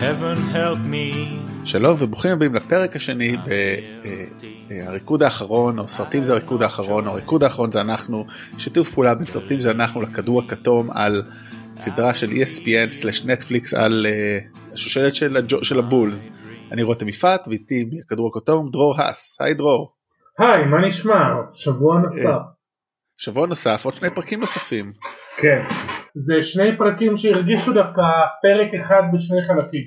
heaven help me. שלום וברוכים הבאים לפרק השני בריקוד האחרון או סרטים זה הריקוד האחרון או הריקוד האחרון זה אנחנו שיתוף פעולה בין סרטים זה אנחנו לכדור הכתום על סדרה של E ESPN/נטפליקס על uh, השושלת של, הג'ו, של הבולס. אני רותם יפעת ואיתי מהכדור הכתום דרור האס. היי דרור. היי, מה נשמע? שבוע נוסף. שבוע נוסף עוד שני פרקים נוספים. כן. זה שני פרקים שהרגישו דווקא פרק אחד בשני חלקים.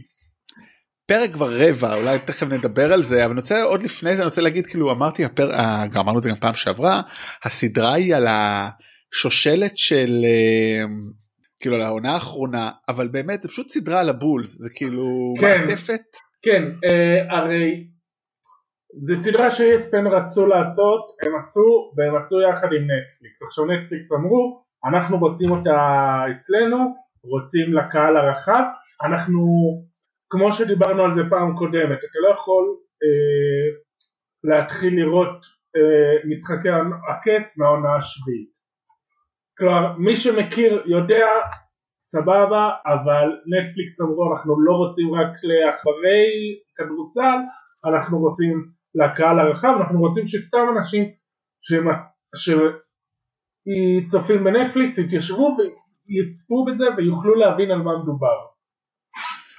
פרק כבר רבע אולי תכף נדבר על זה אבל אני רוצה עוד לפני זה אני רוצה להגיד כאילו אמרתי הפר... אה, גם אמרנו את זה גם פעם שעברה הסדרה היא על השושלת של אה, כאילו על העונה האחרונה אבל באמת זה פשוט סדרה על הבולס זה כאילו כן. מעטפת כן, אה, הרי זה סדרה ש-ESPN רצו לעשות, הם עשו והם עשו יחד עם נטפליקס. עכשיו נטפליקס אמרו, אנחנו רוצים אותה אצלנו, רוצים לקהל הרחב, אנחנו, כמו שדיברנו על זה פעם קודמת, אתה לא יכול אה, להתחיל לראות אה, משחקי הכס מהעונה השביעית. כלומר, מי שמכיר יודע, סבבה, אבל נטפליקס אמרו אנחנו לא רוצים רק לעכברי כדורסל, אנחנו רוצים לקהל הרחב, אנחנו רוצים שסתם אנשים שצופים בנטפליקס יתיישבו ויצפו בזה ויוכלו להבין על מה מדובר.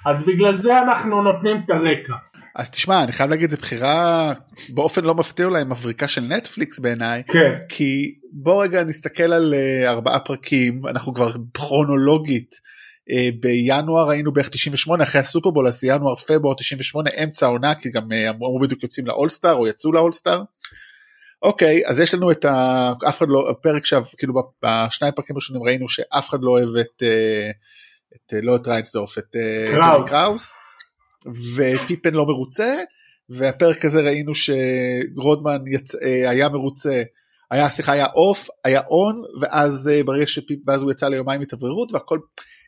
אז בגלל זה אנחנו נותנים את הרקע. אז תשמע אני חייב להגיד זה בחירה באופן לא מפתיע אולי מבריקה של נטפליקס בעיניי כן. כי בוא רגע נסתכל על uh, ארבעה פרקים אנחנו כבר כרונולוגית uh, בינואר היינו בערך 98 אחרי הסופרבול אז ינואר פברואר 98 אמצע העונה כי גם uh, אמרו בדיוק יוצאים לאולסטאר או יצאו לאולסטאר. אוקיי אז יש לנו את ה... אף אחד לא הפרק שם כאילו בשניים פרקים ראשונים ראינו שאף אחד לא אוהב את, uh, את לא את ריינסדורף את קראוס. ג'וני קראוס ופיפן לא מרוצה והפרק הזה ראינו שרודמן יצ... אה, היה מרוצה היה סליחה היה off היה on ואז אה, ברגע שפיפ ואז הוא יצא ליומיים התאווררות והכל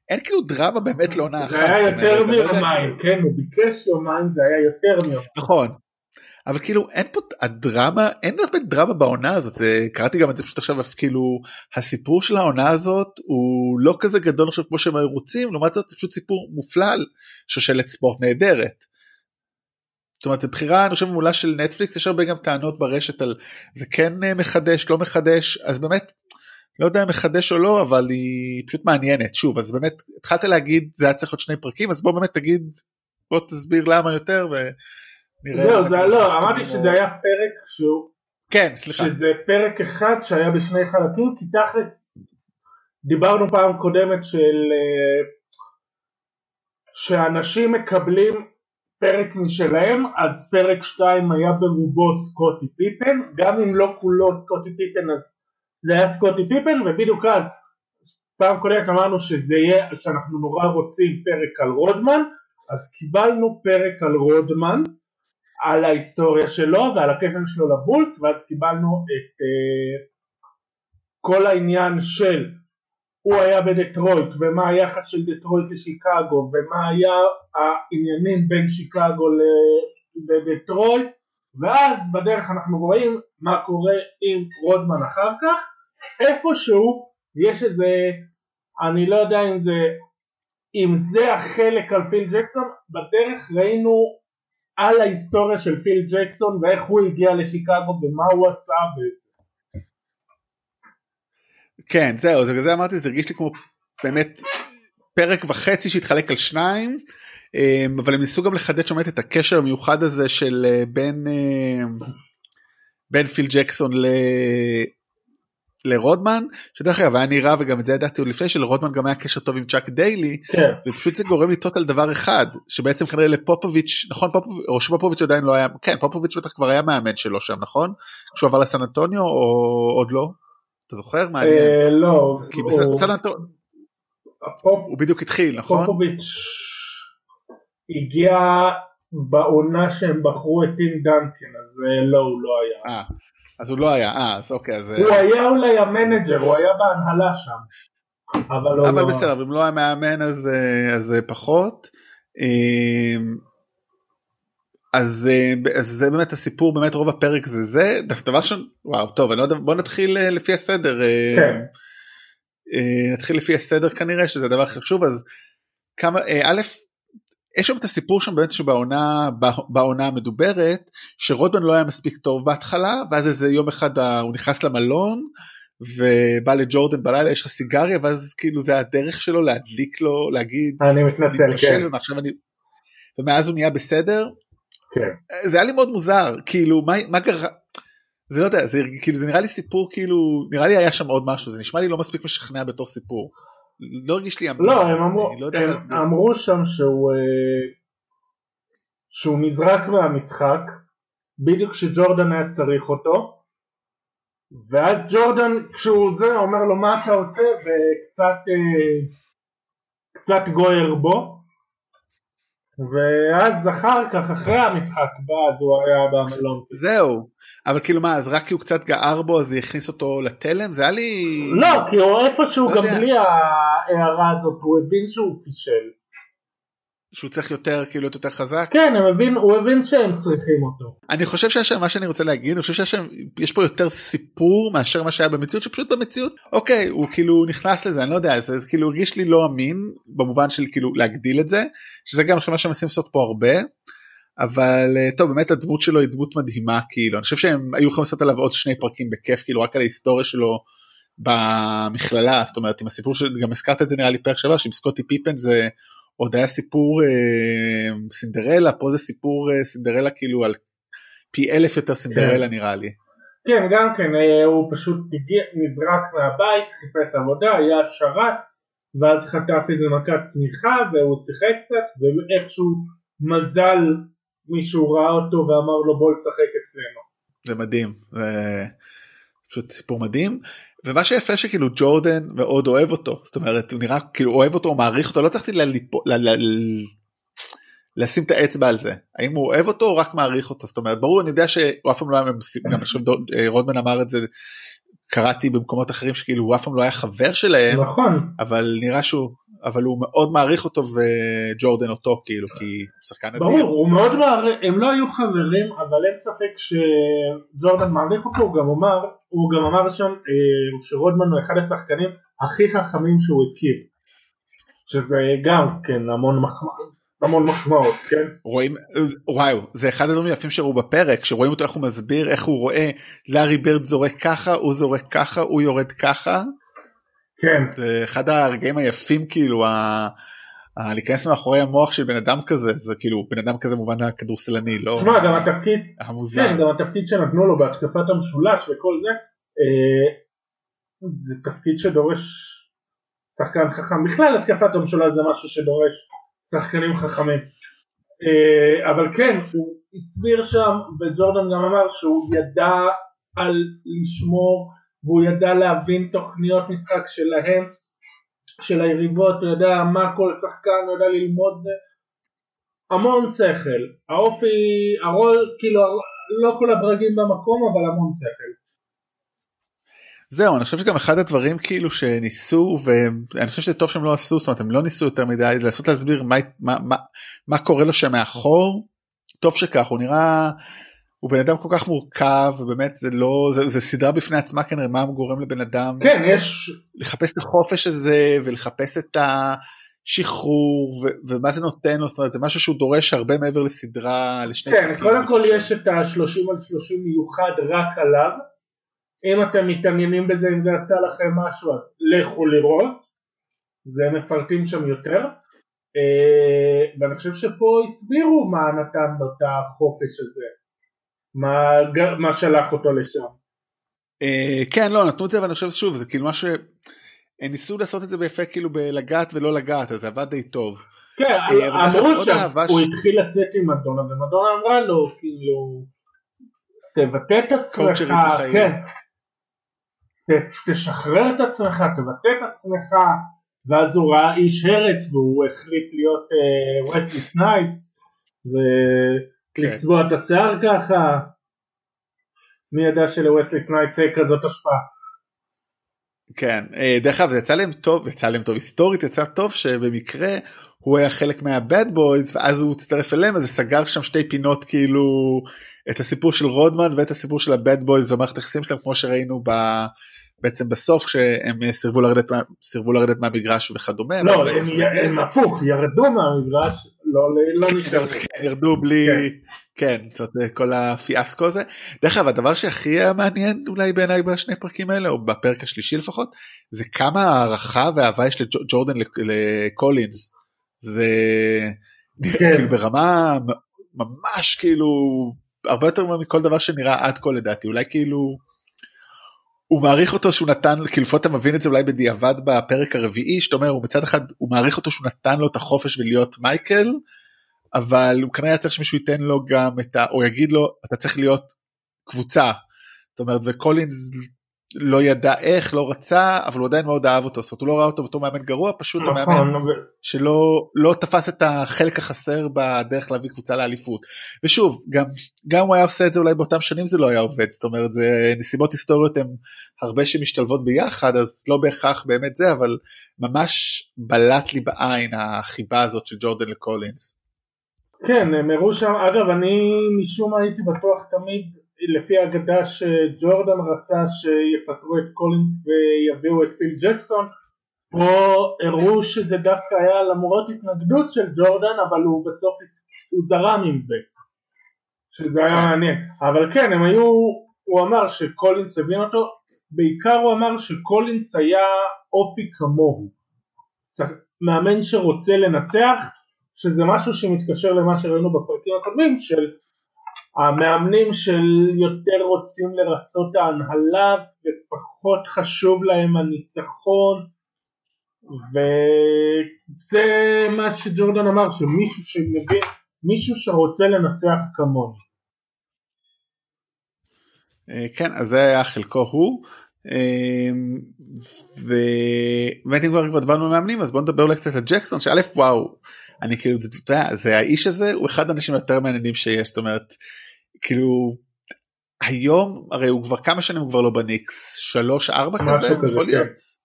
אין כאילו דרמה באמת לעונה אחת. זה היה יותר לא מיומיים, כן, הוא ביקש יומיים, זה היה יותר מיומיים. נכון. אבל כאילו אין פה הדרמה אין הרבה דרמה בעונה הזאת זה קראתי גם את זה פשוט עכשיו אז כאילו הסיפור של העונה הזאת הוא לא כזה גדול עכשיו כמו שהם היו רוצים לעומת זאת זה פשוט סיפור מופלל שושלת ספורט נהדרת. זאת אומרת זו בחירה אני חושב מעולה של נטפליקס יש הרבה גם טענות ברשת על זה כן אה, מחדש לא מחדש אז באמת לא יודע אם מחדש או לא אבל היא פשוט מעניינת שוב אז באמת התחלת להגיד זה היה צריך להיות שני פרקים אז בוא באמת תגיד בוא תסביר למה יותר ונראה. זהו, זה לא, אמרתי שזה היה פרק שהוא, כן סליחה. שזה פרק אחד שהיה בשני חלקים, כי תכלס דיברנו פעם קודמת של אה, שאנשים מקבלים פרק משלהם, אז פרק 2 היה ברובו סקוטי פיפן, גם אם לא כולו סקוטי פיפן אז זה היה סקוטי פיפן, ובדיוק אז פעם קודמת אמרנו שזה יהיה, שאנחנו נורא רוצים פרק על רודמן, אז קיבלנו פרק על רודמן, על ההיסטוריה שלו ועל הקשר שלו לבולס, ואז קיבלנו את uh, כל העניין של הוא היה בדטרויט ומה היחס של דטרויט לשיקגו ומה היה העניינים בין שיקגו לדטרויט ואז בדרך אנחנו רואים מה קורה עם רודמן אחר כך. איפשהו יש איזה אני לא יודע אם זה אם זה החלק על פיל ג'קסון בדרך ראינו על ההיסטוריה של פיל ג'קסון ואיך הוא הגיע לשיקגו ומה הוא עשה וזה כן זהו זה זה אמרתי זה הרגיש לי כמו באמת פרק וחצי שהתחלק על שניים אמ, אבל הם ניסו גם לחדד שומעת את הקשר המיוחד הזה של אה, בין אמ, בין פיל ג'קסון. לרודמן שדרך אגב היה נראה וגם את זה ידעתי עוד לפני שלרודמן גם היה קשר טוב עם צ'אק דיילי כן ופשוט זה גורם לטעות על דבר אחד שבעצם כנראה לפופוביץ' נכון פופוביץ' או שפופוביץ' עדיין לא היה כן פופוביץ' בטח כבר היה מאמן שלו שם נכון? כשהוא עבר לסן אנטוניו או עוד לא? אתה זוכר? מעניין. אה, לא כי הוא- בסן אנטוניו הוא בדיוק התחיל נכון? פופוביץ' הגיע בעונה שהם בחרו את טים דנקן אז אה, לא הוא לא היה אה, אז הוא לא היה אה אז אוקיי אז הוא היה אולי ה manager הוא היה בהנהלה שם אבל אבל לא. בסדר אם לא היה מאמן אז אה, אז אה, פחות. אמ, אז אה, אז זה באמת הסיפור באמת רוב הפרק זה זה דבר ראשון וואו טוב אני לא יודע בוא נתחיל אה, לפי הסדר אה, כן. אה, נתחיל לפי הסדר כנראה שזה הדבר הכי חשוב אז כמה אה, א' יש שם את הסיפור שם באמת שבעונה בעונה המדוברת שרודמן לא היה מספיק טוב בהתחלה ואז איזה יום אחד הוא נכנס למלון ובא לג'ורדן בלילה יש לך סיגריה ואז כאילו זה הדרך שלו להדליק לו להגיד אני מתנצל כן. ומעכשיו אני ומאז הוא נהיה בסדר. כן. זה היה לי מאוד מוזר כאילו מה, מה גרה זה לא יודע זה כאילו זה נראה לי סיפור כאילו נראה לי היה שם עוד משהו זה נשמע לי לא מספיק משכנע בתור סיפור. לא הרגיש לי אמין. לא הם אמרו, לא הם אמרו שם שהוא אה, שהוא נזרק מהמשחק בדיוק כשג'ורדן היה צריך אותו ואז ג'ורדן כשהוא זה אומר לו מה אתה עושה וקצת אה, קצת גויר בו ואז אחר כך אחרי המשחק בא אז הוא היה במלון. זהו אבל כאילו מה אז רק כי הוא קצת גער בו אז הכניס אותו לתלם זה היה לי לא כי הוא איפשהו לא גם יודע. בלי ההערה הזאת הוא הבין שהוא פישל. שהוא צריך יותר כאילו להיות יותר חזק? כן הוא הבין הוא הבין שהם צריכים אותו. אני חושב שיש מה שאני רוצה להגיד אני חושב שיש יש פה יותר סיפור מאשר מה שהיה במציאות שפשוט במציאות אוקיי הוא כאילו נכנס לזה אני לא יודע זה, זה כאילו הרגיש לי לא אמין במובן של כאילו להגדיל את זה שזה גם מה שהם מנסים לעשות פה הרבה אבל אה, טוב באמת הדמות שלו היא דמות מדהימה כאילו אני חושב שהם היו יכולים לעשות עליו עוד שני פרקים בכיף כאילו רק על ההיסטוריה שלו במכללה זאת אומרת עם הסיפור שגם הזכרת את זה נראה לי פרק שעבר שעם סקוטי פיפן זה עוד היה סיפור אה, סינדרלה פה זה סיפור אה, סינדרלה כאילו על פי אלף יותר סינדרלה כן. נראה לי. כן גם כן אה, הוא פשוט הגיע נזרק מהבית חיפש עבודה היה שרת ואז חטף איזה מכת צמיחה והוא שיחק קצת ואיכשהו מזל מישהו ראה אותו ואמר לו בוא לשחק אצלנו. זה מדהים זה פשוט סיפור מדהים ומה שיפה שכאילו ג'ורדן מאוד אוהב אותו זאת אומרת הוא נראה כאילו אוהב אותו מעריך אותו לא צריכתי לשים את האצבע על זה. האם הוא אוהב אותו או רק מעריך אותו? זאת אומרת ברור אני יודע שהוא אף פעם לא היה גם עכשיו אה, רודמן אמר את זה קראתי במקומות אחרים שכאילו הוא אף פעם לא היה חבר שלהם נכון. אבל נראה שהוא אבל הוא מאוד מעריך אותו וג'ורדן אותו כאילו כי הוא שחקן אדיר. ברור, הוא מאוד מעריך, הם לא היו חברים אבל אין ספק שג'ורדן מעריך אותו, הוא גם אמר, הוא גם אמר שם אה, שרודמן הוא אחד השחקנים הכי חכמים שהוא הכיר. שזה גם כן המון מחמאות. המון מחמאות, כן? רואים, וואו, זה אחד הדברים היפים שראו בפרק, שרואים אותו איך הוא מסביר, איך הוא רואה לארי ברד זורק ככה, הוא זורק ככה, הוא יורד ככה, כן. זה אחד הרגעים היפים כאילו ה... ה... להיכנס מאחורי המוח של בן אדם כזה זה כאילו בן אדם כזה מובן הכדורסלני לא? תשמע גם התפקיד המוזר. כן, גם התפקיד שנתנו לו בהתקפת המשולש וכל זה אה, זה תפקיד שדורש שחקן חכם. בכלל התקפת המשולש זה משהו שדורש שחקנים חכמים. אה, אבל כן הוא הסביר שם וג'ורדן גם אמר שהוא ידע על לשמור והוא ידע להבין תוכניות משחק שלהם, של היריבות, הוא יודע מה כל שחקן, הוא יודע ללמוד זה. המון שכל, האופי, הרול, כאילו לא כל הברגים במקום אבל המון שכל. זהו אני חושב שגם אחד הדברים כאילו שניסו ואני חושב שזה טוב שהם לא עשו זאת אומרת הם לא ניסו יותר מדי לנסות להסביר מה, מה, מה, מה קורה לו שם מאחור טוב שכך הוא נראה הוא בן אדם כל כך מורכב ובאמת זה לא זה, זה סדרה בפני עצמה כנראה מה גורם לבן אדם כן יש לחפש את החופש הזה ולחפש את השחרור ו, ומה זה נותן לו זאת אומרת זה משהו שהוא דורש הרבה מעבר לסדרה לשני כן קודם כל יש את ה-30 על 30 מיוחד רק עליו. אם אתם מתעניינים בזה אם זה עשה לכם משהו אז לכו לראות. זה מפרטים שם יותר. אה, ואני חושב שפה הסבירו מה נתן לו את החופש הזה מה, מה שלח אותו לשם. Uh, כן לא נתנו את זה ואני חושב שוב זה כאילו מה שהם ניסו לעשות את זה ביפה כאילו בלגעת ולא לגעת אז זה עבד די טוב. כן uh, אמרו שהוא התחיל לצאת עם מדונה ומדונה אמרה לו כאילו תבטא את עצמך כן תשחרר את עצמך תבטא את עצמך ואז הוא ראה איש הרס והוא החליט להיות וסלי uh, סנייפס. כן. לצבוע את השיער ככה. מי ידע שלווסלי סנייפס תהיה כזאת השפעה. כן, אה, דרך אגב זה יצא להם טוב, יצא להם טוב היסטורית יצא טוב שבמקרה הוא היה חלק מה bad boys ואז הוא הצטרף אליהם אז זה סגר שם שתי פינות כאילו את הסיפור של רודמן ואת הסיפור של ה bad boys ומערכת היחסים שלהם כמו שראינו ב... בעצם בסוף כשהם סירבו לרדת, סירבו לרדת מהמגרש וכדומה. לא, הם, הם הפוך, ירדו מהמגרש, לא, לא נשאר. ירדו בלי, כן, זאת אומרת, כל הפיאסקו הזה. דרך אגב, הדבר שהכי היה מעניין אולי בעיניי בשני פרקים האלה, או בפרק השלישי לפחות, זה כמה הערכה ואהבה יש לג'ורדן לקולינס. זה כן. כאילו ברמה ממש כאילו הרבה יותר מכל דבר שנראה עד כה לדעתי, אולי כאילו הוא מעריך אותו שהוא נתן, כאילו אתה מבין את זה אולי בדיעבד בפרק הרביעי, שאתה אומר, הוא מצד אחד, הוא מעריך אותו שהוא נתן לו את החופש ולהיות מייקל, אבל הוא כנראה צריך שמישהו ייתן לו גם את ה... או יגיד לו, אתה צריך להיות קבוצה. זאת אומרת, וקולינס לא ידע איך, לא רצה, אבל הוא עדיין מאוד אהב אותו, זאת אומרת הוא לא ראה אותו בתור מאמן גרוע, פשוט נכון, המאמן אבל... שלא לא תפס את החלק החסר בדרך להביא קבוצה לאליפות. ושוב, גם, גם הוא היה עושה את זה אולי באותם שנים זה לא היה עובד, זאת אומרת זה נסיבות היסטוריות הן הרבה שמשתלבות ביחד, אז לא בהכרח באמת זה, אבל ממש בלט לי בעין החיבה הזאת של ג'ורדן לקולינס. כן, הם הראו שם, אגב אני משום מה הייתי בטוח תמיד לפי האגדה שג'ורדן רצה שיפטרו את קולינס ויביאו את פיל ג'קסון פה הראו שזה דווקא היה למרות התנגדות של ג'ורדן אבל הוא בסוף הוא זרם עם זה. שזה היה כן. מעניין. אבל כן הם היו הוא אמר שקולינס הבין אותו בעיקר הוא אמר שקולינס היה אופי כמוהו. מאמן שרוצה לנצח שזה משהו שמתקשר למה שראינו בפרקים הקודמים של המאמנים של יותר רוצים לרצות ההנהלה ופחות חשוב להם הניצחון וזה מה שג'ורדן אמר שמישהו שמבין מישהו שרוצה לנצח כמוני. אה, כן אז זה היה חלקו הוא אה, ובאמת אם כבר דיברנו מאמנים אז בוא נדבר אולי קצת על ג'קסון שא' וואו אני כאילו יודע זה האיש הזה הוא אחד האנשים היותר מעניינים שיש זאת אומרת כאילו היום הרי הוא כבר כמה שנים הוא כבר לא בניקס שלוש ארבע כזה יכול כן. להיות.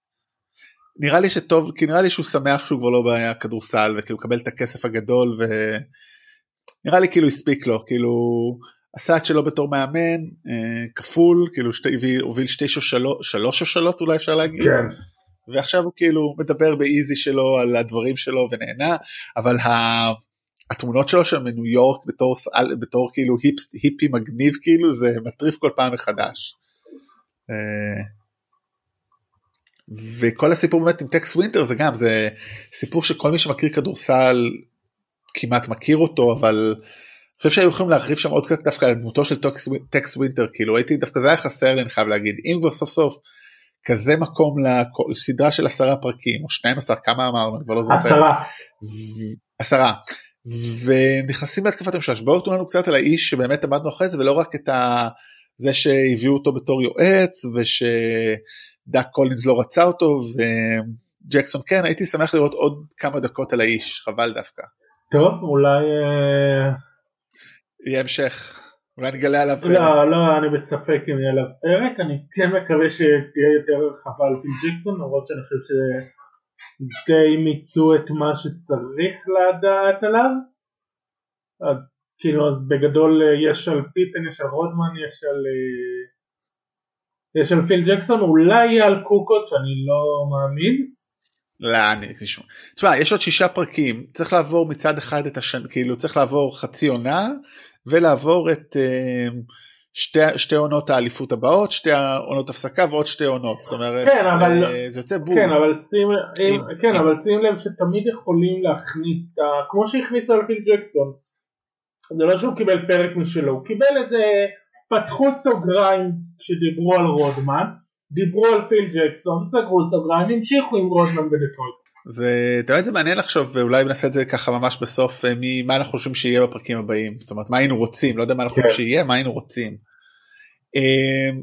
נראה לי שטוב כי נראה לי שהוא שמח שהוא כבר לא בכדורסל וכאילו מקבל את הכסף הגדול ונראה לי כאילו הספיק לו כאילו עשה את שלו בתור מאמן אה, כפול כאילו שתי הוביל שתי שושלות שלוש שושלות אולי אפשר להגיד. כן. ועכשיו הוא כאילו מדבר באיזי שלו על הדברים שלו ונהנה אבל ה... התמונות שלו שם בניו יורק בתור, בתור כאילו היפ, היפי מגניב כאילו זה מטריף כל פעם מחדש. אה, וכל הסיפור באמת עם טקס ווינטר זה גם זה סיפור שכל מי שמכיר כדורסל כמעט מכיר אותו אבל אני חושב שהיו יכולים להרחיב שם עוד קצת דווקא על דמותו של טקס ווינטר כאילו הייתי דווקא זה היה חסר לי אני חייב להגיד אם כבר סוף סוף כזה מקום לסדרה של עשרה פרקים או 12 כמה אמרנו אני כבר לא זוכר. עשרה. עשרה. ונכנסים להתקפת המשולש בואו תנו לנו קצת על האיש שבאמת עמד מאחורי זה ולא רק את ה... זה שהביאו אותו בתור יועץ ושדאג קולינס לא רצה אותו וג'קסון כן הייתי שמח לראות עוד כמה דקות על האיש חבל דווקא. טוב אולי אה, יהיה המשך אולי נגלה עליו לא לא אני בספק אם יהיה עליו פרק אני כן מקווה שתהיה יותר רחבה על פיל ג'קסון למרות שאני חושב. די מיצו את מה שצריך לדעת עליו אז כאילו אז בגדול אה, יש על פיפן, יש על רודמן, יש על אה, יש על פיל ג'קסון, אולי על קוקות שאני לא מאמין. לא, אני תשמע, תשמע יש עוד שישה פרקים צריך לעבור מצד אחד את השנה כאילו צריך לעבור חצי עונה ולעבור את uh, שתי, שתי עונות האליפות הבאות, שתי עונות הפסקה ועוד שתי עונות, זאת אומרת כן, זה, אבל, זה יוצא בום. כן, אבל שים, עם, כן, עם... אבל שים לב שתמיד יכולים להכניס, את כמו שהכניסו על פיל ג'קסון, זה לא שהוא קיבל פרק משלו, הוא קיבל איזה, פתחו סוגריים כשדיברו על רודמן, דיברו על פיל ג'קסון, סגרו סוגריים, המשיכו עם רודמן בדטרויט. זה אתה יודע זה מעניין לחשוב ואולי נעשה את זה ככה ממש בסוף אה, ממה אנחנו חושבים שיהיה בפרקים הבאים זאת אומרת מה היינו רוצים לא יודע מה אנחנו חושבים כן. שיהיה מה היינו רוצים. אמ,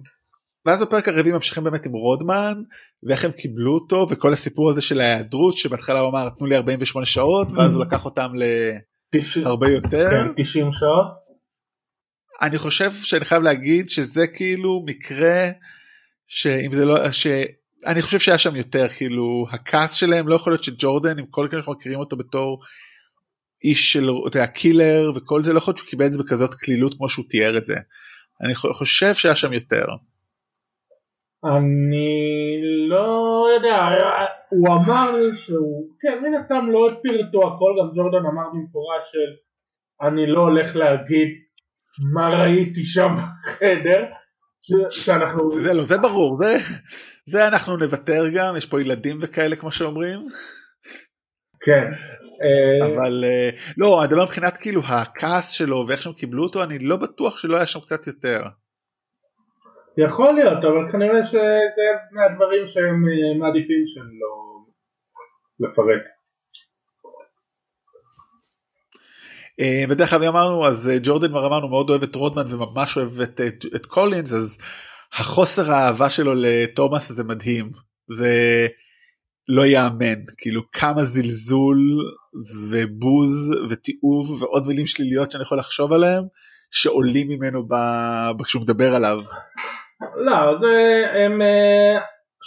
ואז בפרק הרביעי ממשיכים באמת עם רודמן ואיך הם קיבלו אותו וכל הסיפור הזה של ההיעדרות שבהתחלה הוא אמר תנו לי 48 שעות ואז הוא לקח אותם להרבה יותר. 90 כן, שעות. אני חושב שאני חייב להגיד שזה כאילו מקרה שאם זה לא ש... אני חושב שהיה שם יותר כאילו הכעס שלהם לא יכול להיות שג'ורדן עם כל כך מכירים אותו בתור איש של הקילר וכל זה לא יכול להיות שהוא קיבל את זה בכזאת קלילות כמו שהוא תיאר את זה. אני חושב שהיה שם יותר. אני לא יודע הוא אמר שהוא, כן מן הסתם לא את פרטו הכל, גם ג'ורדן אמר במפורש של אני לא הולך להגיד מה ראיתי שם בחדר, ש- שאנחנו, זה לא, זה ברור, זה, זה אנחנו נוותר גם, יש פה ילדים וכאלה כמו שאומרים, כן, אה, אבל אה, לא, מדבר מבחינת כאילו הכעס שלו ואיך שהם קיבלו אותו, אני לא בטוח שלא היה שם קצת יותר. יכול להיות, אבל כנראה שזה מהדברים שהם אה, מעדיפים שלא לפרט. אה, ודרך אגב אמרנו אז אה, ג'ורדן כבר אמרנו מאוד אוהב את רודמן וממש אוהב את, את, את קולינס אז החוסר האהבה שלו לתומאס זה מדהים זה לא יאמן כאילו כמה זלזול ובוז ותיעוב ועוד מילים שליליות שאני יכול לחשוב עליהם שעולים ממנו ב... כשהוא מדבר עליו. לא, זה הם אה,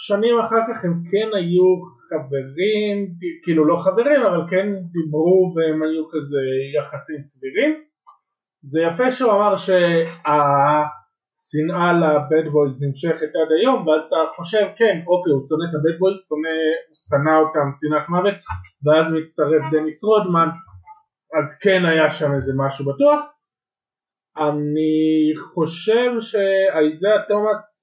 שנים אחר כך הם כן היו חברים, כאילו לא חברים אבל כן דיברו והם היו כזה יחסים סבירים. זה יפה שהוא אמר שהשנאה ל bad boys נמשכת עד היום ואז אתה חושב כן אוקיי הוא שונא את ה bad boys, שונא, הוא שנא אותם שנאת מוות ואז מצטרף דניס רודמן אז כן היה שם איזה משהו בטוח. אני חושב שאייזאה תומאס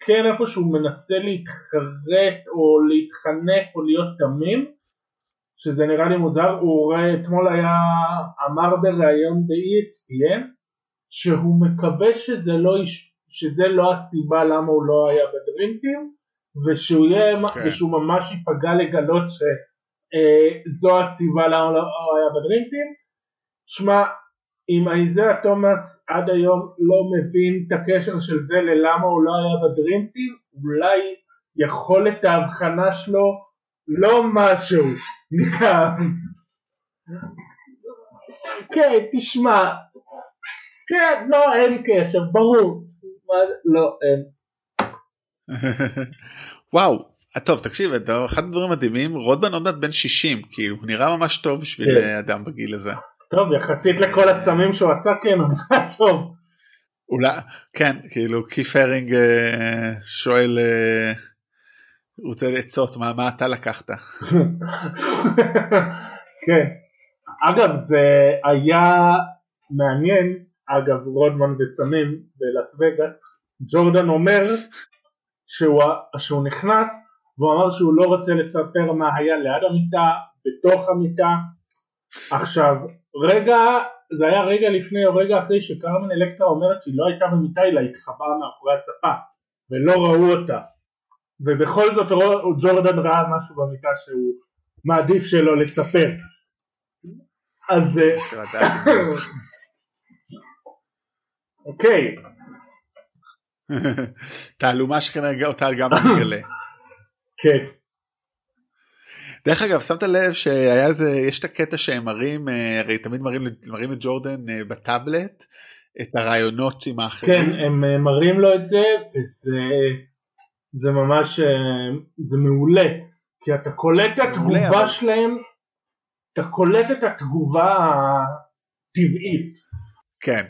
כן איפשהו מנסה להתחרט או להתחנף או להיות תמים שזה נראה לי מוזר, הוא רואה, אתמול היה, אמר בריאיון ב-ESPN שהוא מקווה שזה לא, שזה לא הסיבה למה הוא לא היה בדרימטים ושהוא, יהיה, כן. ושהוא ממש ייפגע לגלות שזו הסיבה למה הוא לא היה בדרימטים. שמע, אם אייזאה תומאס עד היום לא מבין את הקשר של זה ללמה הוא לא היה בדרימטים, אולי יכולת ההבחנה שלו לא משהו. כן, תשמע, כן, לא, אין קשר, ברור. מה, לא, אין. וואו טוב תקשיב אחד הדברים מדהימים רודמן עוד מעט בן 60 כאילו נראה ממש טוב בשביל כן. אדם בגיל הזה. טוב, יחסית לכל הסמים שהוא עשה, כן, הוא נראה טוב. אולי כן כאילו קיף הרינג אה, שואל אה, רוצה עצות מה מה אתה לקחת. כן. אגב, זה היה מעניין, אגב, רודמן וסמים בלאס וגאס, ג'ורדן אומר שהוא, שהוא נכנס והוא אמר שהוא לא רוצה לספר מה היה ליד המיטה, בתוך המיטה. עכשיו, רגע, זה היה רגע לפני או רגע אחרי שקרמן אלקטרה אומרת שהיא לא הייתה במיטה אלא התחבאה מאחורי הספה ולא ראו אותה. ובכל זאת ג'ורדן ראה משהו במיטה שהוא מעדיף שלא לספר. אז אה, אוקיי, תעלומה שכנראה אותה גם נגלה. כן, דרך אגב שמת לב שהיה איזה יש את הקטע שהם מראים אה, הרי תמיד מראים מראים את ג'ורדן אה, בטאבלט את הרעיונות עם האחרים. כן, הם אה, מראים לו את זה וזה זה ממש, זה מעולה, כי אתה קולט את מעולה, התגובה אבל- שלהם, אתה קולט את התגובה הטבעית. כן.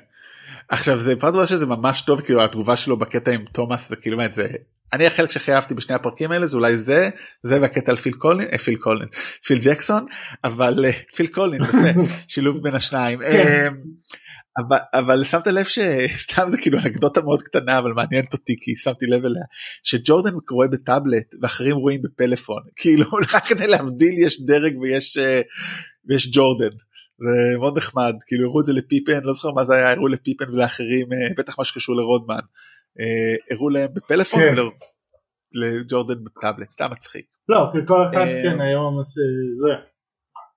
עכשיו זה פרט דבר שזה ממש טוב כאילו התגובה שלו בקטע עם תומאס זה כאילו באמת זה אני החלק שהכי אהבתי בשני הפרקים האלה זה אולי זה זה והקטע על פיל קולין אה, פיל קולין פיל ג'קסון אבל אה, פיל קולין זה שילוב בין השניים. אמ, אבל, אבל שמת לב שסתם זה כאילו אנקדוטה מאוד קטנה אבל מעניינת אותי כי שמתי לב אליה שג'ורדן רואה בטאבלט ואחרים רואים בפלאפון. כאילו רק כדי להבדיל יש דרג ויש אה, ויש ג'ורדן. זה מאוד נחמד כאילו הראו את זה לפיפן לא זוכר מה זה היה הראו לפיפן ולאחרים אה, בטח מה שקשור לרודמן. אה, הראו להם בפלאפון כן. ולג'ורדן בטאבלט סתם מצחיק. לא, כי כל אחד אה, כן היום זה.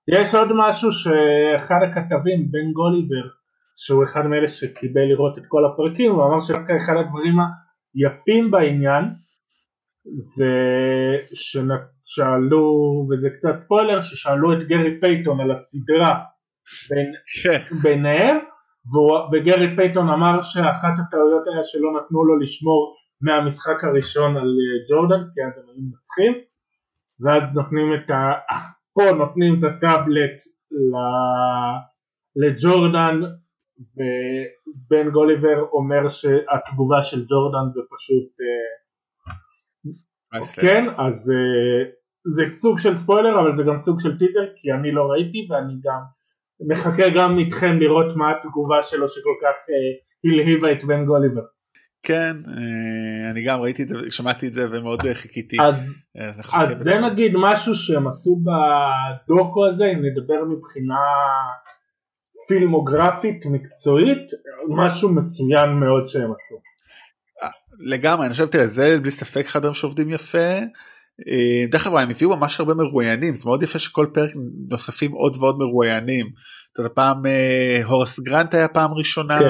יש עוד משהו שאחד הכתבים, בן גוליבר, שהוא אחד מאלה שקיבל לראות את כל הפרקים, הוא אמר שדווקא אחד הדברים היפים בעניין זה ששאלו, וזה קצת ספוילר, ששאלו את גרי פייטון על הסדרה בין, כן. ביניהם, וגרי פייטון אמר שאחת הטעויות היה שלא נתנו לו לשמור מהמשחק הראשון על אה, ג'ורדן, כי אז הם היו מנצחים, ואז נותנים את ה... פה נותנים את הטאבלט ל- לג'ורדן, ובן גוליבר אומר שהתגובה של ג'ורדן זה פשוט אה. כן, אז אה, זה סוג של ספוילר אבל זה גם סוג של טיזר כי אני לא ראיתי ואני גם מחכה גם איתכם לראות מה התגובה שלו שכל כך אה, הלהיבה את בן גוליבר. כן אה, אני גם ראיתי את זה שמעתי את זה ומאוד אה, חיכיתי. אז, אז, אז זה נגיד משהו שהם עשו בדוקו הזה אם נדבר מבחינה פילמוגרפית מקצועית משהו מצוין מאוד שהם עשו. לגמרי אני חושב תראה זה בלי ספק אחד הדברים שעובדים יפה. אה, דרך אגב הם הביאו ממש הרבה מרואיינים זה מאוד יפה שכל פרק נוספים עוד ועוד מרואיינים. אתה יודע פעם אה, הוראס גרנט היה פעם ראשונה. כן.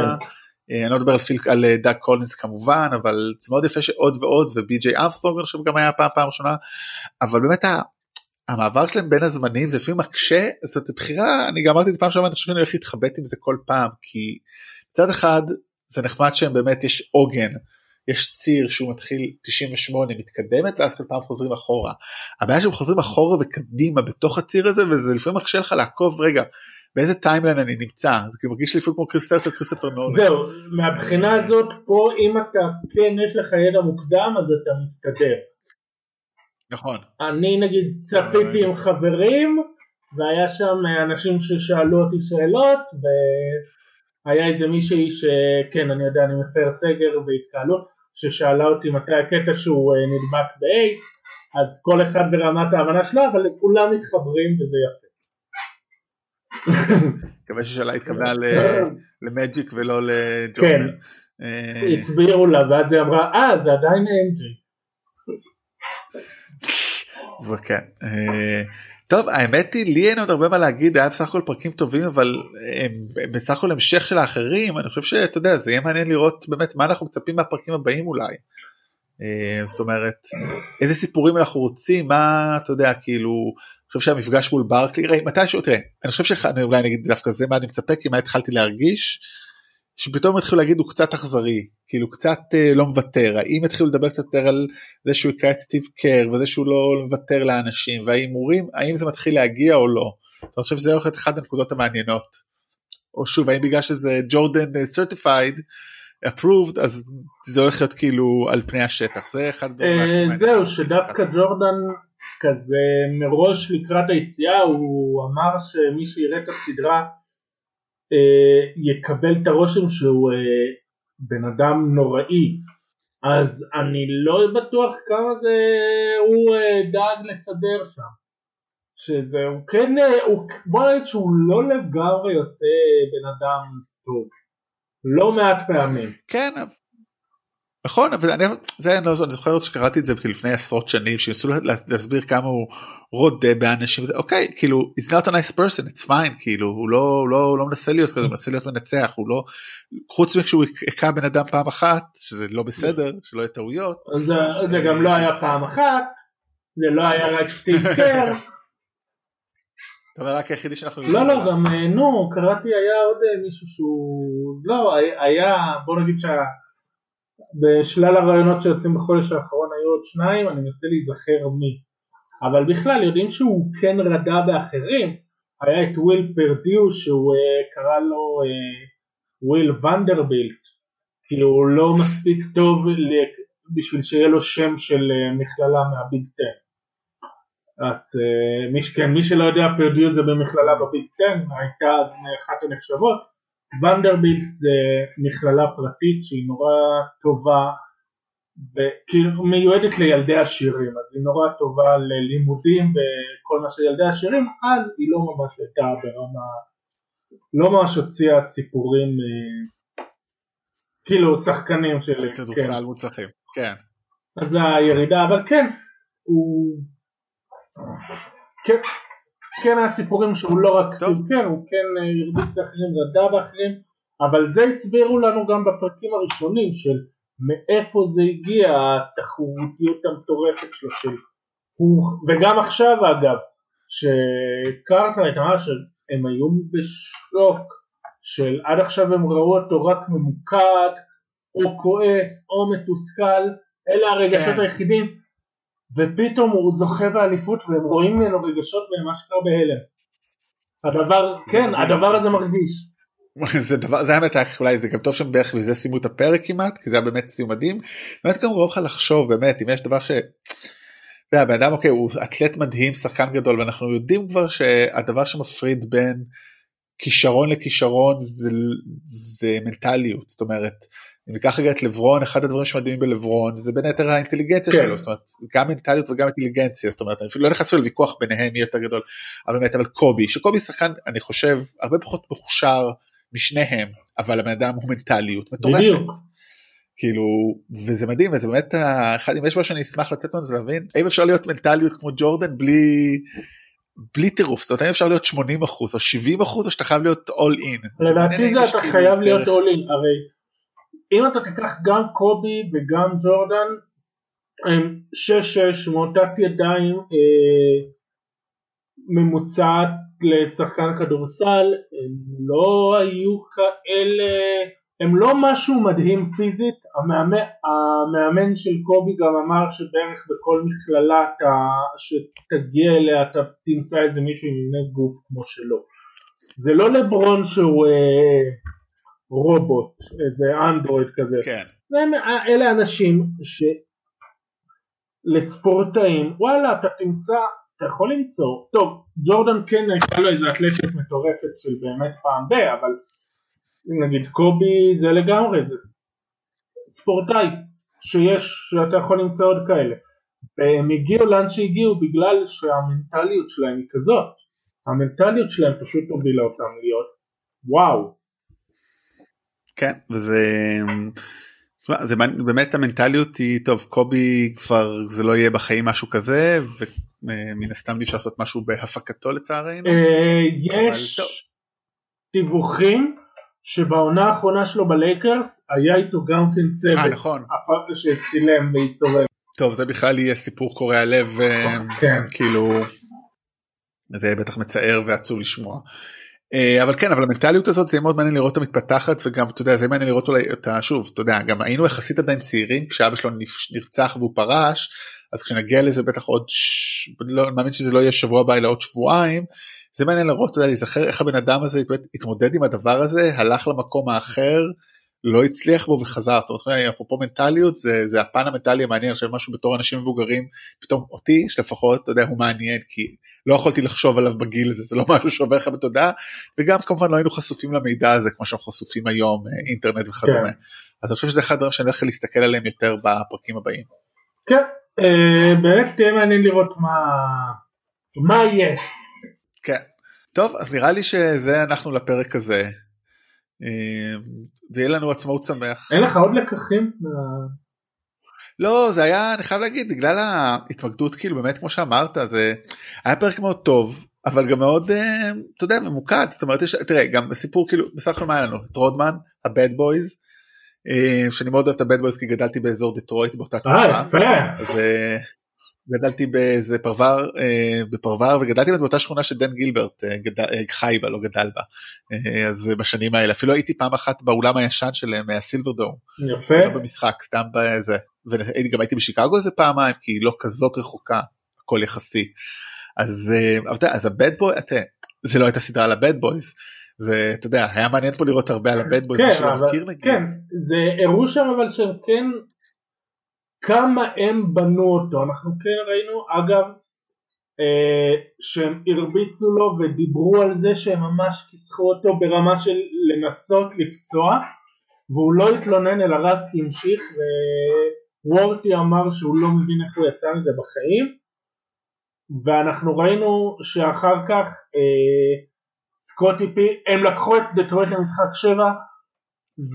אה, אני לא מדבר על, פיל, על דאג קולינס כמובן אבל זה מאוד יפה שעוד ועוד ובי ג'יי ארמסטרונג אני חושב גם היה פעם פעם ראשונה אבל באמת המעבר שלהם בין הזמנים זה לפעמים מקשה זאת בחירה אני גם אמרתי את זה פעם שעברה אני חושב שאני הולך להתחבט עם זה כל פעם כי מצד אחד זה נחמד שהם באמת יש עוגן יש ציר שהוא מתחיל 98 מתקדמת ואז כל פעם חוזרים אחורה. הבעיה שהם חוזרים אחורה וקדימה בתוך הציר הזה וזה לפעמים מקשה לך לעקוב רגע באיזה timeline אני נמצא זה כאילו מרגיש לי לפעמים כמו סרט של כריסטופר נולן. זהו מהבחינה הזאת פה אם אתה כן יש לך ידע מוקדם אז אתה מסתדר. נכון. אני נגיד צפיתי עם חברים והיה שם אנשים ששאלו אותי שאלות והיה איזה מישהי שכן אני יודע אני מפר סגר והתקהלות ששאלה אותי מתי הקטע שהוא אה, נדבק באיידס אז כל אחד ברמת ההבנה שלו אבל כולם מתחברים וזה יפה. מקווה ששאלה התכוונה למג'יק ולא לג'ורדן. כן, אה, הסבירו לה ואז היא אמרה אה זה עדיין אנג'י. וכן. אה, טוב האמת היא לי אין עוד הרבה מה להגיד היה בסך הכל פרקים טובים אבל הם בסך הכל המשך של האחרים אני חושב שאתה יודע זה יהיה מעניין לראות באמת מה אנחנו מצפים מהפרקים הבאים אולי. אה, זאת אומרת איזה סיפורים אנחנו רוצים מה אתה יודע כאילו אני חושב שהמפגש מול ברקלי ראי מתי שהוא תראה אני חושב שאולי נגיד דווקא זה מה אני מצפה כי מה התחלתי להרגיש שפתאום התחילו להגיד הוא קצת אכזרי כאילו קצת אה, לא מוותר האם התחילו לדבר קצת יותר על זה שהוא יקרא את סטיב קר וזה שהוא לא מוותר לאנשים וההימורים האם זה מתחיל להגיע או לא. אני חושב שזה הולך להיות אחת הנקודות המעניינות. או שוב האם בגלל שזה ג'ורדן סרטיפייד approved אז זה הולך להיות כאילו על פני השטח זה אחד הדברים. אה, זהו שדווקא ג'ורדן כזה מראש לקראת היציאה הוא אמר שמי שיראה את הסדרה אה, יקבל את הרושם שהוא אה, בן אדם נוראי. אז אני לא בטוח כמה זה הוא אה, דאג לסדר שם. שזה הוא כן הוא, בוא נגיד שהוא לא לגמרי יוצא בן אדם טוב. לא מעט פעמים. כן נכון אבל אני, זה, אני, לא, אני זוכר שקראתי את זה לפני עשרות שנים שניסו להסביר כמה הוא רודה באנשים זה אוקיי כאילו he's not a nice person it's fine כאילו הוא לא לא לא מנסה להיות כזה הוא מנסה להיות מנצח הוא לא חוץ מכשהוא הכה בן אדם פעם אחת שזה לא בסדר שלא יהיה טעויות. זה, זה גם לא היה פעם אחת זה לא היה רק סטיב קר. אתה אומר רק היחידי שאנחנו לא לא גם אה, נו קראתי היה עוד אה, מישהו שהוא לא היה בוא נגיד שה... בשלל הרעיונות שיוצאים בחודש האחרון היו עוד שניים, אני מנסה להיזכר מי. אבל בכלל יודעים שהוא כן רדה באחרים, היה את וויל פרדיו שהוא uh, קרא לו uh, וויל ונדרבילט, כי הוא לא מספיק טוב בשביל שיהיה לו שם של uh, מכללה מהביג טן. אז uh, מי, כן, מי שלא יודע פרדיו זה במכללה בביג טן, הייתה אז אחת הנחשבות, ונדרבילט זה מכללה פרטית שהיא נורא טובה, כאילו מיועדת לילדי עשירים, אז היא נורא טובה ללימודים וכל מה שילדי עשירים, אז היא לא ממש הייתה ברמה, לא ממש הוציאה סיפורים, אה, כאילו שחקנים של... כדורסל כן. מוצלחים, כן. אז הירידה, אבל כן, הוא... כן, כן היה סיפורים שהוא לא רק סטיב קר, הוא כן אה, הרביץ לאחרים, רדה באחרים, אבל זה הסבירו לנו גם בפרקים הראשונים של מאיפה זה הגיע התחרותיות המטורפת שלו של הוא, וגם עכשיו אגב, שקרטרייט אמר שהם היו בשוק של עד עכשיו הם ראו אותו רק ממוקד או כועס או מתוסכל, אלה הרגשות כן. היחידים ופתאום הוא זוכה באליפות והם רואים ממנו רגשות והם אשכרה בהלם. הדבר, כן, הדבר הזה מרגיש. זה דבר זה האמת אולי זה גם טוב שהם בערך מזה סיימו את הפרק כמעט כי זה היה באמת סיום מדהים. באמת גם גורם לך לחשוב באמת אם יש דבר ש... יודע, בן אדם אוקיי הוא אתלט מדהים שחקן גדול ואנחנו יודעים כבר שהדבר שמפריד בין כישרון לכישרון זה, זה מנטליות זאת אומרת אם ניקח רגע את לברון אחד הדברים שמדהימים בלברון זה בין היתר האינטליגנציה כן. שלו זאת אומרת גם מנטליות וגם אינטליגנציה זאת אומרת אני אפילו לא נכנס לוויכוח ביניהם מי יותר גדול אבל באמת אבל קובי שקובי שחקן אני חושב הרבה פחות מוכשר משניהם אבל הבן אדם הוא מנטליות מטורפת. כאילו וזה מדהים וזה באמת אחד אם יש משהו שאני אשמח לצאת ממנו זה להבין האם אפשר להיות מנטליות כמו ג'ורדן בלי בלי טירוף זאת אומרת האם אפשר להיות 80 אחוז או 70 אחוז או שאתה חייב להיות all in. לדעתי זה אתה כאילו חייב להיות all in הרי אם אתה תיקח גם קובי וגם ג'ורדן הם 6-6 מאותת ידיים אה, ממוצעת לשחקן כדורסל הם לא היו כאלה הם לא משהו מדהים פיזית, המאמן, המאמן של קובי גם אמר שבערך בכל מכללה אתה, שתגיע אליה אתה תמצא איזה מישהו עם מבנה גוף כמו שלו. זה לא לברון שהוא אה, רובוט, איזה אנדרואיד כזה. כן. הם, אלה אנשים שלספורטאים, וואלה אתה תמצא, אתה יכול למצוא, טוב ג'ורדן כן הייתה לו איזה אתלטית מטורפת של באמת פעם ב, אבל נגיד קובי זה לגמרי, זה ספורטאי שיש, שאתה יכול למצוא עוד כאלה. והם הגיעו לאן שהגיעו בגלל שהמנטליות שלהם היא כזאת. המנטליות שלהם פשוט הובילה אותם להיות וואו. כן, וזה... זה באמת המנטליות היא טוב קובי כבר זה לא יהיה בחיים משהו כזה ומן הסתם אפשר לעשות משהו בהפקתו לצערנו. אה, יש דיווחים שבעונה האחרונה שלו בלייקרס היה איתו גם כן צוות אה, נכון. שצילם והסתובב. טוב זה בכלל יהיה סיפור קורע לב אה, כן. כאילו זה בטח מצער ועצוב לשמוע. אה, אבל כן אבל המנטליות הזאת זה מאוד מעניין לראות אותה מתפתחת וגם אתה יודע זה מעניין לראות אולי אותה שוב אתה יודע גם היינו יחסית עדיין צעירים כשאבא שלו נרצח והוא פרש אז כשנגיע לזה בטח עוד ש... לא מאמין שזה לא יהיה שבוע הבא אלא עוד שבועיים זה מעניין לראות, אתה יודע, להיזכר איך הבן אדם הזה התמודד עם הדבר הזה, הלך למקום האחר, לא הצליח בו וחזר. זאת אומרת, אפרופו מנטליות, זה, זה הפן המנטלי המעניין של משהו בתור אנשים מבוגרים, פתאום אותי שלפחות, אתה יודע, הוא מעניין, כי לא יכולתי לחשוב עליו בגיל הזה, זה לא משהו שעובר לך בתודעה, וגם כמובן לא היינו חשופים למידע הזה כמו שאנחנו חשופים היום, אה, אינטרנט וכדומה. כן. אז אני חושב שזה אחד הדברים שאני הולך להסתכל עליהם יותר בפרקים הבאים. כן, אה, באמת תהיה מעניין לראות מה, מה יהיה. כן. טוב אז נראה לי שזה אנחנו לפרק הזה. אה, ויהיה לנו עצמאות שמח. אין לך עוד לקחים? לא זה היה אני חייב להגיד בגלל ההתמקדות כאילו באמת כמו שאמרת זה היה פרק מאוד טוב אבל גם מאוד אה, אתה יודע ממוקד זאת אומרת יש תראה גם בסיפור כאילו בסך הכל מה היה לנו את רודמן ה Bad Boys אה, שאני מאוד אוהב את ה Bad Boys כי גדלתי באזור דטרויט באותה תקופה. אז גדלתי באיזה פרבר אה, בפרבר וגדלתי באותה שכונה שדן גילברט אה, גדל, אה, חי בה לא גדל בה אז בשנים האלה אפילו הייתי פעם אחת באולם הישן שלהם מהסילבר דום. יפה. לא במשחק סתם בזה וגם הייתי בשיקגו איזה פעמיים כי היא לא כזאת רחוקה הכל יחסי. אז אז ה Bad Boy זה לא הייתה סדרה על ה Bad Boys. זה אתה יודע היה מעניין פה לראות הרבה על ה Bad Boys. כן, כן זה הראו שם אבל שהם כן כמה הם בנו אותו, אנחנו כן ראינו אגב אה, שהם הרביצו לו ודיברו על זה שהם ממש כיסחו אותו ברמה של לנסות לפצוע והוא לא התלונן אלא רק המשיך ווורת'י אמר שהוא לא מבין איך הוא יצא מזה בחיים. ואנחנו ראינו שאחר כך אה, סקוטי פי, הם לקחו את דטרויט למשחק 7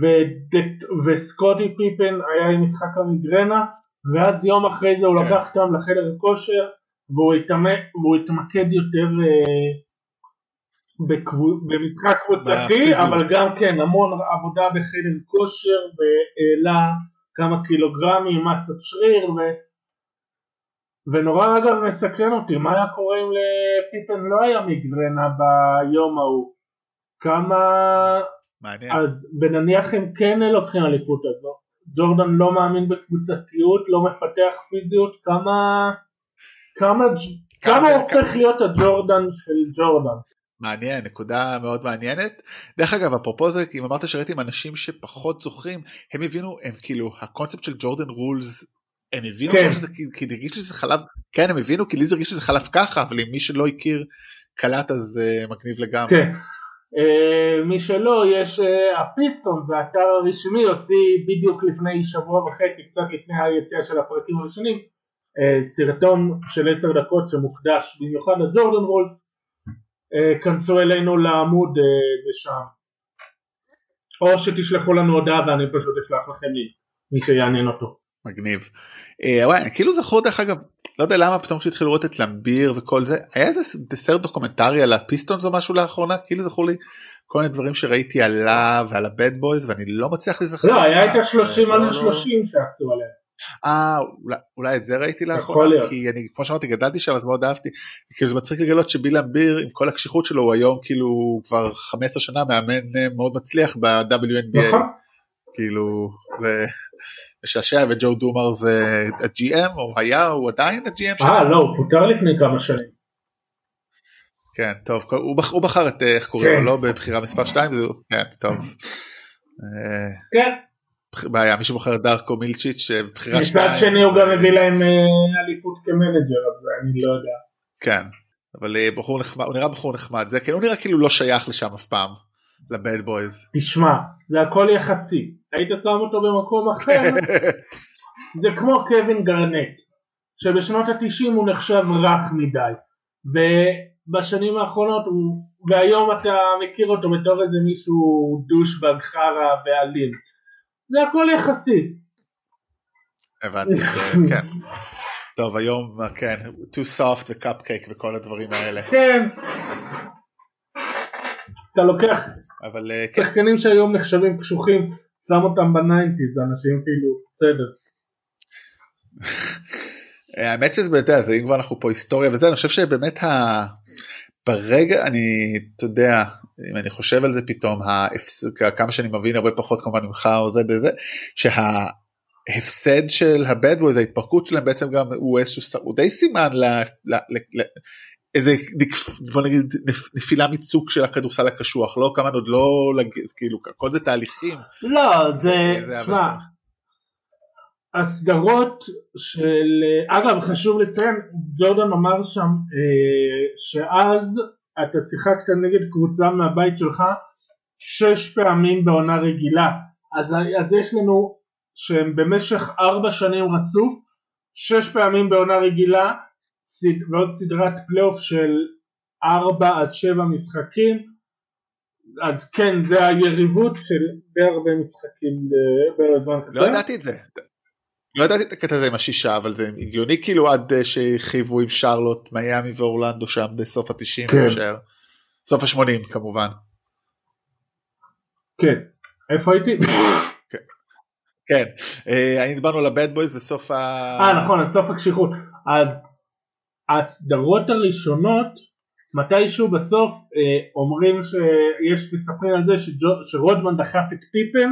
ודט, וסקוטי פיפן היה עם משחק המיגרנה ואז יום אחרי זה הוא כן. לקח אותם לחדר הכושר והוא, והוא התמקד יותר אה, בקבו, במשחק קבוצתי אבל גם כן המון עבודה בחדר כושר והעלה כמה קילוגרמים, מסת שריר ו... ונורא אגב מסקרן אותי מה היה קורה אם לפיפן לא היה מיגרנה ביום ההוא כמה מעניין. אז ונניח הם כן לוקחים אליפות הזו, ג'ורדן לא מאמין בקבוצתיות, לא מפתח פיזיות, כמה, כמה, כמה הופך להיות הג'ורדן של ג'ורדן. מעניין נקודה מאוד מעניינת דרך אגב אפרופו זה אם אמרת שראיתי עם אנשים שפחות זוכרים הם הבינו הם כאילו הקונספט של ג'ורדן רולס הם הבינו כן. שזה כי כי הרגיש שזה חלב כן הם הבינו כי לי זה הרגיש שזה חלב ככה אבל אם מי שלא הכיר קלט אז uh, מגניב לגמרי. כן. Uh, מי שלא, יש uh, הפיסטון, זה האתר הרשמי, הוציא בדיוק לפני שבוע וחצי, קצת לפני היציאה של הפרקים הראשונים, uh, סרטון של עשר דקות שמוקדש במיוחד לג'ורדן רולס, כנסו אלינו לעמוד, זה שם. או שתשלחו לנו הודעה ואני פשוט אשלח לכם לינק, מי שיעניין אותו. מגניב. אה, וואי, כאילו זכור דרך אגב לא יודע למה פתאום כשהתחילו לראות את למביר וכל זה היה איזה סרט דוקומנטרי על הפיסטונס או משהו לאחרונה כאילו זכור לי כל מיני דברים שראיתי עליו ועל ה Bad Boys ואני לא מצליח להיזכר. לא, היה את אה, השלושים לא, על לא. השלושים שעשו עליהם. אה אולי, אולי את זה ראיתי לאחרונה. כי אני כמו שאמרתי גדלתי שם אז מאוד אהבתי כאילו זה מצחיק לגלות שביל למביר עם כל הקשיחות שלו הוא היום כאילו כבר 15 שנה מאמן אה, מאוד מצליח ב-WNBA נכון? כאילו זה משעשע וג'ו דומר זה ה-GM או היה הוא עדיין ה-GM אה, לא, הוא פוטר לפני כמה שנים. כן טוב הוא, בח, הוא בחר את אה, איך קוראים כן. לו לא בבחירה מספר 2 זה כן טוב. אה, כן. בח- בעיה מישהו בוחר דארקו מילצ'יץ' שבחירה מצד 2 שני הוא גם הביא להם אה, אליפות כמנג'ר, אז אני לא יודע. כן אבל אה, בחור נחמד הוא נראה בחור נחמד זה כן הוא נראה כאילו לא שייך לשם אף פעם ל Bad Boys. תשמע, זה הכל יחסי. היית שם אותו במקום אחר, זה כמו קווין גארנט, שבשנות התשעים הוא נחשב רך מדי, ובשנים האחרונות הוא, והיום אתה מכיר אותו בתור איזה מישהו douchebag חרא ואלים. זה הכל יחסי. הבנתי זה כן. טוב היום אה, כן too soft וקאפקייק וכל הדברים האלה כן. אתה לוקח אבל אה, כן שחקנים שהיום נחשבים קשוחים, שם אותם ב nineties, אנשים כאילו, בסדר. אה, האמת שזה באמת זה אם כבר אנחנו פה היסטוריה וזה אני חושב שבאמת ה... ברגע אני אתה יודע אם אני חושב על זה פתאום ההפס... כמה שאני מבין הרבה פחות כמובן ממך או זה בזה שההפסד של ה Bad Boys ההתפרקות שלהם בעצם גם הוא איזשהו הוא די סימן ל... ל... ל... ל... איזה בוא נגיד נפ- נפילה מצוק של הכדורסל הקשוח לא? כמה עוד לא כאילו כל זה תהליכים. לא, זה, אבל- הסדרות של, אגב חשוב לציין, ג'ורדן אמר שם אה, שאז אתה שיחקת נגד קבוצה מהבית שלך שש פעמים בעונה רגילה, אז, אז יש לנו שהם במשך ארבע שנים רצוף, שש פעמים בעונה רגילה סד, ועוד סדרת פלייאוף של ארבע עד שבע משחקים, אז כן זה היריבות של די הרבה משחקים אה, בזמן קצר. לא ידעתי את זה. לא ידעתי את הקטע הזה עם השישה אבל זה הגיוני כאילו עד אה, שחייבו עם שרלוט מיאמי ואורלנדו שם בסוף התשעים כן. סוף השמונים כמובן. כן. איפה הייתי? כן. אה, אני דיברנו על ה Bad Boys וסוף ה... אה נכון, סוף הקשיחות. אז הסדרות הראשונות, מתישהו בסוף אה, אומרים שיש מספרים על זה שג'ו- שרודמן דחף את פיפן,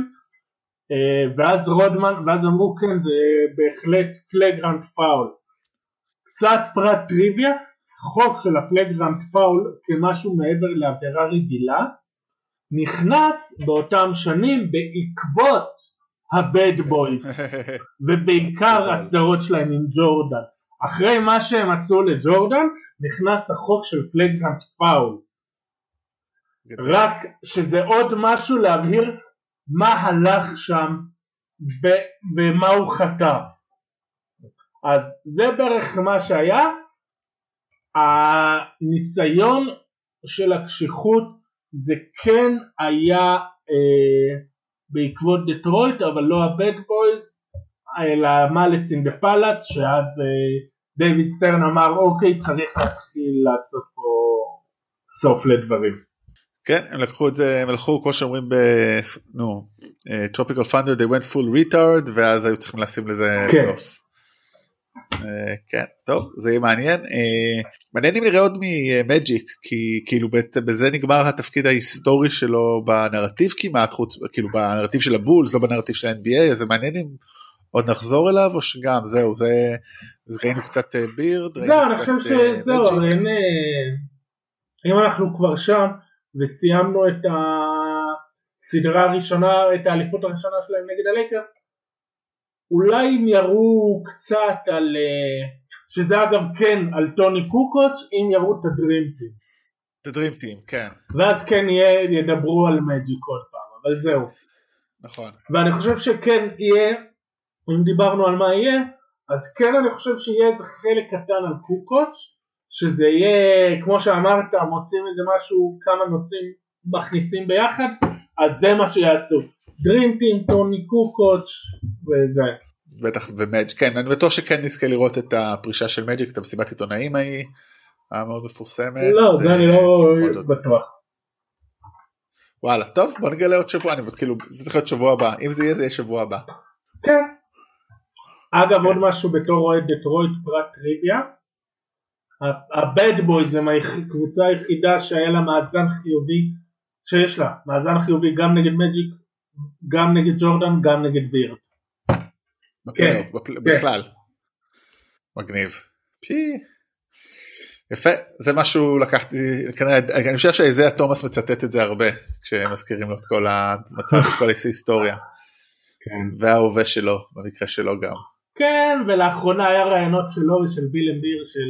אה, ואז רודמן, ואז אמרו כן זה בהחלט flagrant foul. קצת פרט טריוויה, חוק של ה flagrant foul כמשהו מעבר לעבירה רגילה, נכנס באותם שנים בעקבות הבד בויז. ובעיקר. הסדרות שלהם עם ג'ורדן. אחרי מה שהם עשו לג'ורדן, נכנס החוק של פלגרנט פאול. רק שזה עוד משהו להבהיר מה הלך שם ומה הוא חטף. אז זה בערך מה שהיה. הניסיון של הקשיחות זה כן היה אה, בעקבות דטרויט אבל לא ה Bad Boys אלא Malice in the Palace שאז אה, דיוויד סטרן אמר אוקיי צריך להתחיל לעשות פה סוף לדברים. כן הם לקחו את זה הם הלכו כמו שאומרים ב... נו Tropic Thunder they went full retard ואז היו צריכים לשים לזה כן. סוף. אה, כן טוב זה יהיה מעניין אה, מעניין אם נראה עוד ממג'יק כי כאילו בעצם בזה נגמר התפקיד ההיסטורי שלו בנרטיב כמעט חוץ כאילו בנרטיב של הבולס לא בנרטיב של ה-NBA אז זה מעניין אם עוד נחזור אליו או שגם זהו זה אז ראינו קצת אה, בירד ראינו זהו אני קצת, חושב אה, שזהו. אין, אה, אם אנחנו כבר שם וסיימנו את הסדרה הראשונה את האליפות הראשונה שלהם נגד הלייקר אולי אם יראו קצת על, אה, שזה אגב כן על טוני קוקוץ', אם יראו את הדרימטים. את הדרימטים, כן. ואז כן יהיה, ידברו על מג'יק עוד פעם, אבל זהו. נכון. ואני חושב שכן יהיה, אם דיברנו על מה יהיה, אז כן אני חושב שיהיה איזה חלק קטן על קוקוץ', שזה יהיה, כמו שאמרת, מוצאים איזה משהו, כמה נושאים מכניסים ביחד, אז זה מה שיעשו. Dream Team, טוני קוקוץ' וזה. בטח ומג' כן אני בטוח שכן נזכה לראות את הפרישה של מג'יק את המסיבת עיתונאים ההיא המאוד מפורסמת. לא זה אני לא בטוח. וואלה טוב בוא נגלה עוד שבוע אני כאילו זה צריך להיות שבוע הבא אם זה יהיה זה יהיה שבוע הבא. כן. אגב עוד משהו בתור אוהד דטרויט פרט טריוויה. ה Bad Boys הם הקבוצה היחידה שהיה לה מאזן חיובי שיש לה מאזן חיובי גם נגד מג'יק גם נגד ג'ורדן גם נגד בירד. כן, בכלל. מגניב. פי. יפה זה משהו לקחתי כנראה אני חושב שאיזיה תומאס מצטט את זה הרבה כשמזכירים לו את כל המצב את כל ההיסטוריה. כן. וההווה שלו במקרה שלו גם. כן ולאחרונה היה רעיונות שלו ושל ביל אמביר של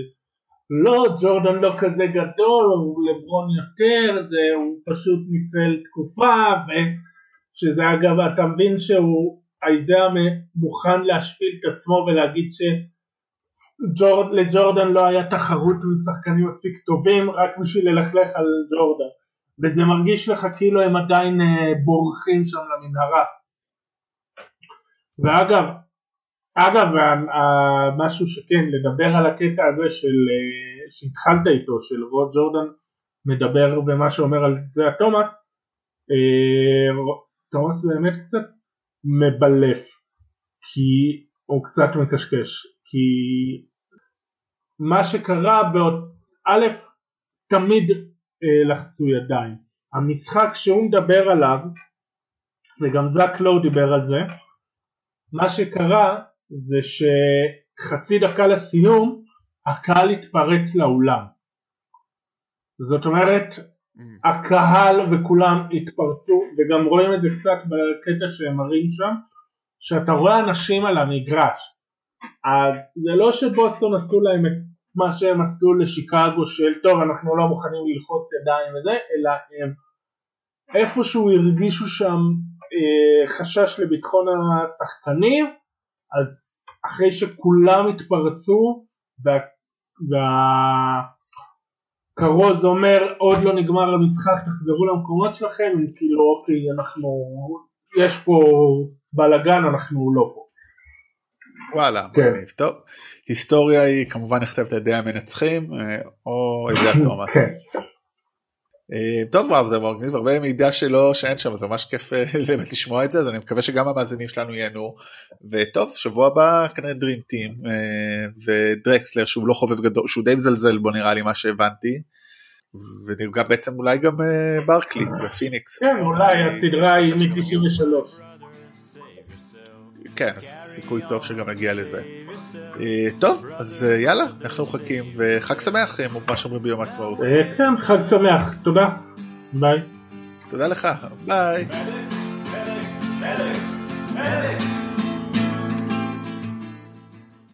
לא ג'ורדן לא כזה גדול הוא לברון יותר זה הוא פשוט ניצל תקופה ושזה אגב אתה מבין שהוא אייזאה מוכן להשפיל את עצמו ולהגיד שלג'ורדן לא היה תחרות עם שחקנים מספיק טובים רק בשביל ללכלך על ג'ורדן. וזה מרגיש לך כאילו הם עדיין אה, בורחים שם למנהרה. ואגב אגב משהו שכן לדבר על הקטע הזה של אה, שהתחלת איתו של רוד ג'ורדן מדבר במה שאומר על זה התומאס אה, תומאס באמת קצת מבלף כי הוא קצת מקשקש כי מה שקרה בעוד א' תמיד אה, לחצו ידיים. המשחק שהוא מדבר עליו וגם זק לואו דיבר על זה מה שקרה זה שחצי דקה לסיום הקהל התפרץ לאולם. זאת אומרת הקהל וכולם התפרצו וגם רואים את זה קצת בקטע שהם מראים שם שאתה רואה אנשים על המגרש. זה לא שבוסטון עשו להם את מה שהם עשו לשיקגו של טוב אנחנו לא מוכנים ללחוץ ידיים וזה אלא הם איפשהו הרגישו שם אה, חשש לביטחון השחקנים אז אחרי שכולם התפרצו וה, וה אומר עוד לא נגמר המשחק תחזרו למקומות שלכם כאילו אוקיי אנחנו יש פה בלאגן אנחנו לא פה. וואלה, כן. מגניב, טוב. היסטוריה היא כמובן נכתבת על ידי המנצחים אה, או איזה תומאס. כן. אה, טוב וואו זה מגניב הרבה מידע שלו שאין שם זה ממש כיף אה, באמת לשמוע את זה אז אני מקווה שגם המאזינים שלנו ייהנו וטוב שבוע הבא כנראה דרימטים אה, ודרקסלר שהוא לא חובב גדול שהוא די מזלזל בו נראה לי מה שהבנתי. וגם בעצם אולי גם ברקלי בפיניקס. כן אולי הסדרה היא מ-93. כן סיכוי טוב שגם נגיע לזה. אה, טוב, אז אה, יאללה, אנחנו מחכים, וחג שמח, אה, מה שאומרים ביום העצמאות. כן, חג שמח, תודה, ביי. תודה לך, ביי.